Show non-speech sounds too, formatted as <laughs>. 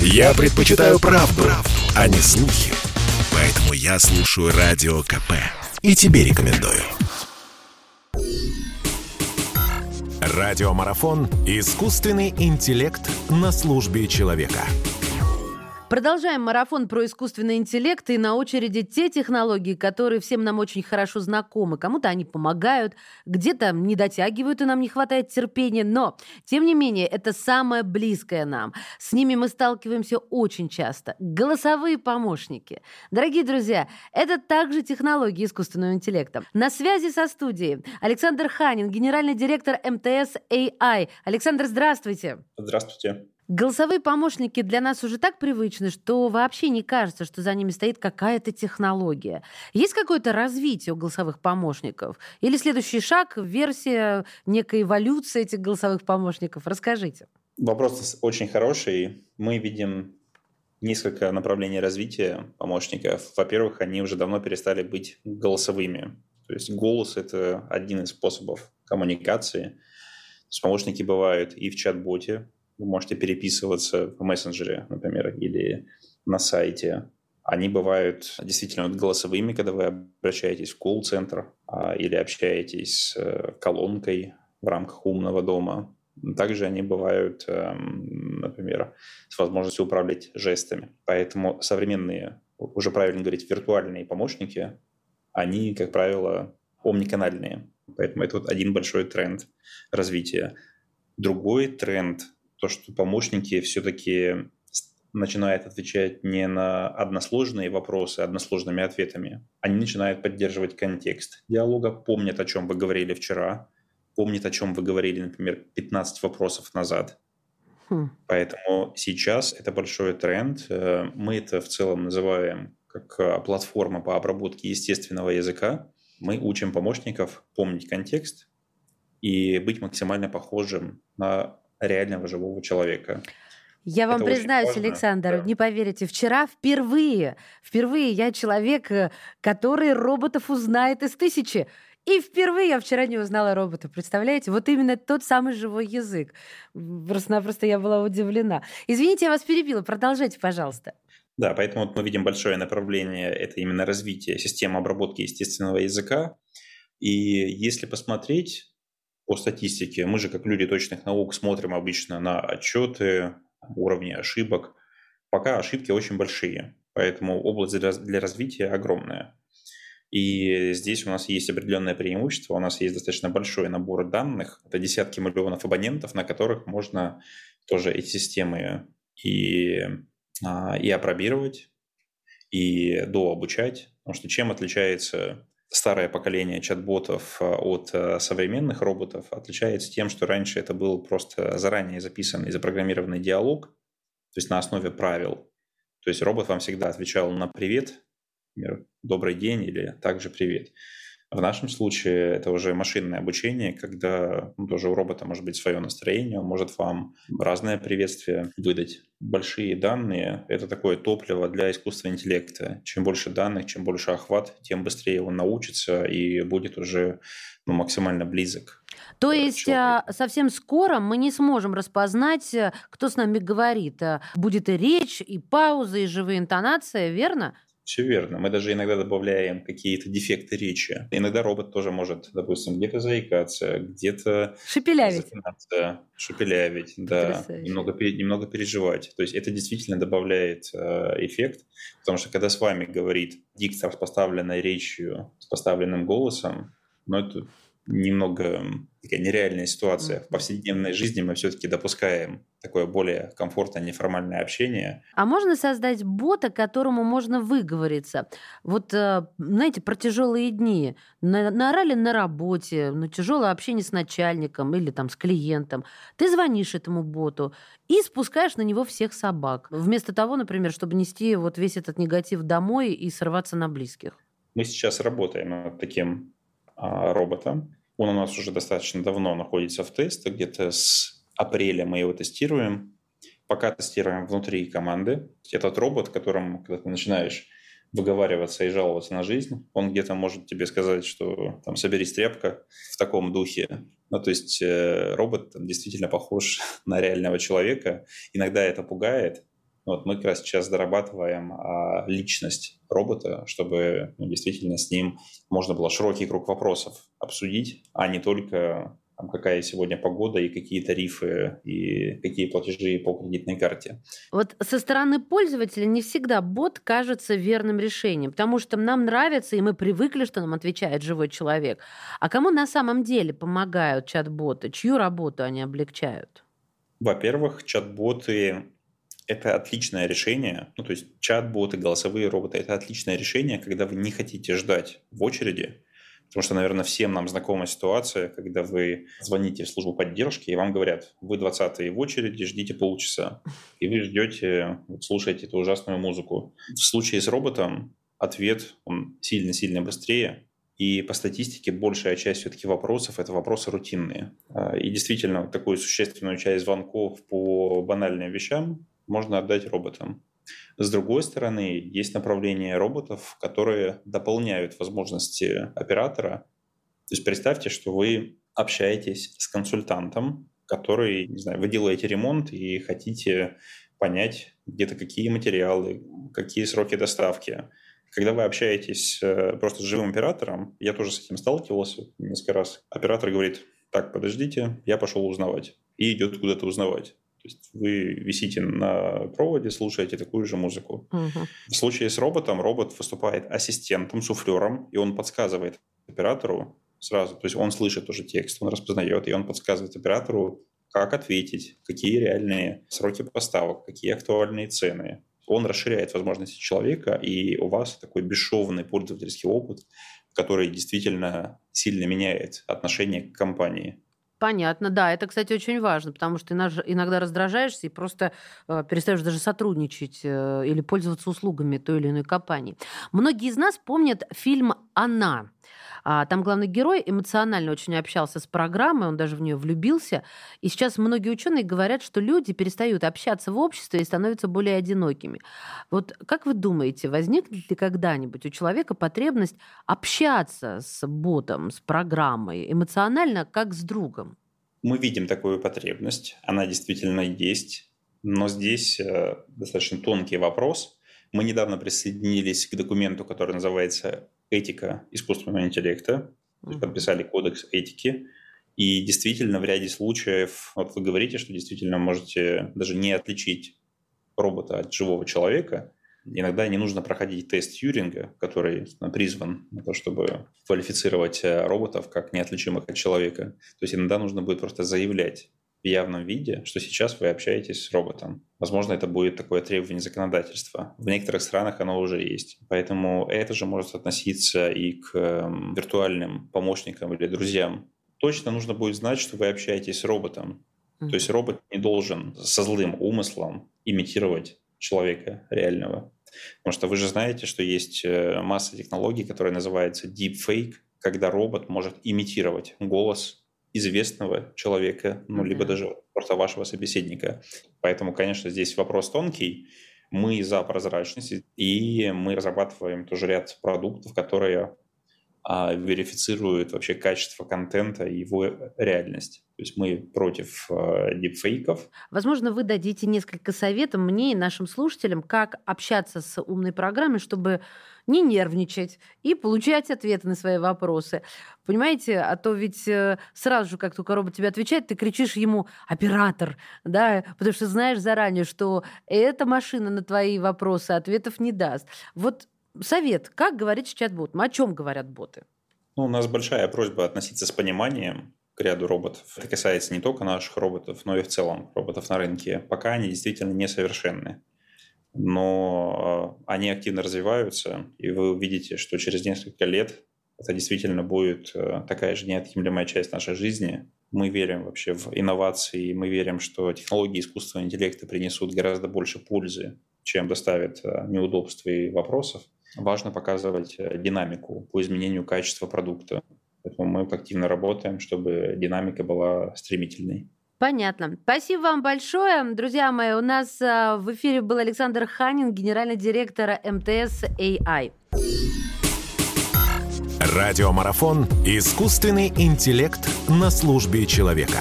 Я предпочитаю правду, правду, а не слухи. Поэтому я слушаю Радио КП. И тебе рекомендую. Радиомарафон «Искусственный интеллект на службе человека». Продолжаем марафон про искусственный интеллект, и на очереди те технологии, которые всем нам очень хорошо знакомы. Кому-то они помогают, где-то не дотягивают, и нам не хватает терпения, но, тем не менее, это самое близкое нам. С ними мы сталкиваемся очень часто. Голосовые помощники. Дорогие друзья, это также технологии искусственного интеллекта. На связи со студией Александр Ханин, генеральный директор МТС AI. Александр, здравствуйте. Здравствуйте. Голосовые помощники для нас уже так привычны, что вообще не кажется, что за ними стоит какая-то технология. Есть какое-то развитие у голосовых помощников? Или следующий шаг, версия, некой эволюции этих голосовых помощников? Расскажите. Вопрос очень хороший. Мы видим несколько направлений развития помощников. Во-первых, они уже давно перестали быть голосовыми. То есть голос — это один из способов коммуникации. Помощники бывают и в чат-боте, вы можете переписываться в мессенджере, например, или на сайте. Они бывают действительно голосовыми, когда вы обращаетесь в колл-центр а, или общаетесь с э, колонкой в рамках умного дома. Также они бывают, эм, например, с возможностью управлять жестами. Поэтому современные, уже правильно говорить, виртуальные помощники, они, как правило, омниканальные. Поэтому это вот один большой тренд развития. Другой тренд то, что помощники все-таки начинают отвечать не на односложные вопросы односложными ответами. Они начинают поддерживать контекст диалога, помнят, о чем вы говорили вчера, помнят, о чем вы говорили, например, 15 вопросов назад. Хм. Поэтому сейчас это большой тренд. Э, мы это в целом называем как э, платформа по обработке естественного языка. Мы учим помощников помнить контекст и быть максимально похожим на реального живого человека. Я вам Это признаюсь, Александр, да. не поверите, вчера впервые, впервые я человек, э, который роботов узнает из тысячи. И впервые я вчера не узнала робота, представляете? Вот именно тот самый живой язык. Просто-напросто я была удивлена. Извините, я вас перебила, продолжайте, пожалуйста. Да, поэтому вот мы видим большое направление, это именно развитие системы обработки естественного языка. И если посмотреть, по статистике, мы же как люди точных наук смотрим обычно на отчеты, уровни ошибок. Пока ошибки очень большие, поэтому область для развития огромная. И здесь у нас есть определенное преимущество, у нас есть достаточно большой набор данных, это десятки миллионов абонентов, на которых можно тоже эти системы и, а, и опробировать, и дообучать. Потому что чем отличается старое поколение чат-ботов э, от э, современных роботов отличается тем, что раньше это был просто заранее записанный, запрограммированный диалог, то есть на основе правил. То есть робот вам всегда отвечал на «привет», например, «добрый день» или также «привет». В нашем случае это уже машинное обучение, когда ну, тоже у робота может быть свое настроение, он может вам разное приветствие выдать. Большие данные — это такое топливо для искусственного интеллекта. Чем больше данных, чем больше охват, тем быстрее он научится и будет уже ну, максимально близок. То есть человеку. совсем скоро мы не сможем распознать, э, кто с нами говорит. Э, будет и речь, и паузы, и живые интонации, верно? Все верно. Мы даже иногда добавляем какие-то дефекты речи. Иногда робот тоже может, допустим, где-то заикаться, где-то... Шепелявить. Шепелявить, да. Немного, немного переживать. То есть это действительно добавляет э, эффект, потому что когда с вами говорит диктор с поставленной речью, с поставленным голосом, ну это немного такая нереальная ситуация. В повседневной жизни мы все-таки допускаем такое более комфортное неформальное общение. А можно создать бота, которому можно выговориться? Вот, э, знаете, про тяжелые дни. Наорали на работе, ну, тяжелое общение с начальником или там с клиентом. Ты звонишь этому боту и спускаешь на него всех собак. Вместо того, например, чтобы нести вот весь этот негатив домой и сорваться на близких. Мы сейчас работаем над таким а, роботом. Он у нас уже достаточно давно находится в тестах, где-то с апреля мы его тестируем. Пока тестируем внутри команды. Этот робот, которым, когда ты начинаешь выговариваться и жаловаться на жизнь. Он где-то может тебе сказать, что там соберись тряпка в таком духе. Ну, то есть э, робот действительно похож <laughs> на реального человека. Иногда это пугает. Вот мы как раз сейчас дорабатываем а, личность робота, чтобы ну, действительно с ним можно было широкий круг вопросов обсудить, а не только там, какая сегодня погода и какие тарифы и какие платежи по кредитной карте. Вот со стороны пользователя не всегда бот кажется верным решением, потому что нам нравится, и мы привыкли, что нам отвечает живой человек. А кому на самом деле помогают чат-боты? Чью работу они облегчают? Во-первых, чат-боты это отличное решение. Ну, то есть чат-боты, голосовые роботы – это отличное решение, когда вы не хотите ждать в очереди, Потому что, наверное, всем нам знакома ситуация, когда вы звоните в службу поддержки, и вам говорят, вы 20 в очереди, ждите полчаса. И вы ждете, вот, слушаете эту ужасную музыку. В случае с роботом ответ, он сильно-сильно быстрее, и по статистике большая часть все-таки вопросов – это вопросы рутинные. А, и действительно, такую существенную часть звонков по банальным вещам можно отдать роботам. С другой стороны, есть направления роботов, которые дополняют возможности оператора. То есть представьте, что вы общаетесь с консультантом, который, не знаю, вы делаете ремонт и хотите понять где-то какие материалы, какие сроки доставки. Когда вы общаетесь э, просто с живым оператором, я тоже с этим сталкивался несколько раз, оператор говорит, так, подождите, я пошел узнавать. И идет куда-то узнавать. То есть вы висите на проводе, слушаете такую же музыку. Угу. В случае с роботом, робот выступает ассистентом, суфлером, и он подсказывает оператору сразу. То есть он слышит уже текст, он распознает, и он подсказывает оператору, как ответить, какие реальные сроки поставок, какие актуальные цены. Он расширяет возможности человека, и у вас такой бесшовный пользовательский опыт, который действительно сильно меняет отношение к компании. Понятно, да. Это, кстати, очень важно, потому что иногда раздражаешься и просто э, перестаешь даже сотрудничать э, или пользоваться услугами той или иной компании. Многие из нас помнят фильм «Она». А, там главный герой эмоционально очень общался с программой, он даже в нее влюбился. И сейчас многие ученые говорят, что люди перестают общаться в обществе и становятся более одинокими. Вот как вы думаете, возникнет ли когда-нибудь у человека потребность общаться с ботом, с программой, эмоционально, как с другом? Мы видим такую потребность, она действительно есть, но здесь э, достаточно тонкий вопрос. Мы недавно присоединились к документу, который называется этика искусственного интеллекта, mm-hmm. подписали кодекс этики, и действительно в ряде случаев, вот вы говорите, что действительно можете даже не отличить робота от живого человека, иногда не нужно проходить тест Тьюринга, который призван на то, чтобы квалифицировать э, роботов как неотличимых от человека. То есть иногда нужно будет просто заявлять в явном виде, что сейчас вы общаетесь с роботом. Возможно, это будет такое требование законодательства. В некоторых странах оно уже есть. Поэтому это же может относиться и к эм, виртуальным помощникам или друзьям. Точно нужно будет знать, что вы общаетесь с роботом. Mm-hmm. То есть робот не должен со злым умыслом имитировать человека реального. Потому что вы же знаете, что есть э, масса технологий, которые называются deepfake, когда робот может имитировать голос известного человека, ну, либо даже просто вашего собеседника. Поэтому, конечно, здесь вопрос тонкий. Мы за прозрачность, и мы разрабатываем тоже ряд продуктов, которые а, верифицируют вообще качество контента и его реальность. То есть мы против э, дипфейков. Возможно, вы дадите несколько советов мне и нашим слушателям, как общаться с умной программой, чтобы не нервничать и получать ответы на свои вопросы. Понимаете, а то ведь э, сразу же, как только робот тебе отвечает, ты кричишь ему «оператор», да, потому что знаешь заранее, что эта машина на твои вопросы ответов не даст. Вот совет, как говорить с чат-ботом, о чем говорят боты? Ну, у нас большая просьба относиться с пониманием к ряду роботов. Это касается не только наших роботов, но и в целом роботов на рынке. Пока они действительно несовершенны. Но а, они активно развиваются, и вы увидите, что через несколько лет это действительно будет э, такая же неотъемлемая часть нашей жизни. Мы верим вообще в инновации, мы верим, что технологии искусственного интеллекта принесут гораздо больше пользы, чем доставят э, неудобств и вопросов. Важно показывать э, динамику по изменению качества продукта. Поэтому мы активно работаем, чтобы динамика была стремительной. Понятно. Спасибо вам большое. Друзья мои, у нас а, в эфире был Александр Ханин, генеральный директор МТС AI. Радиомарафон «Искусственный интеллект на службе человека».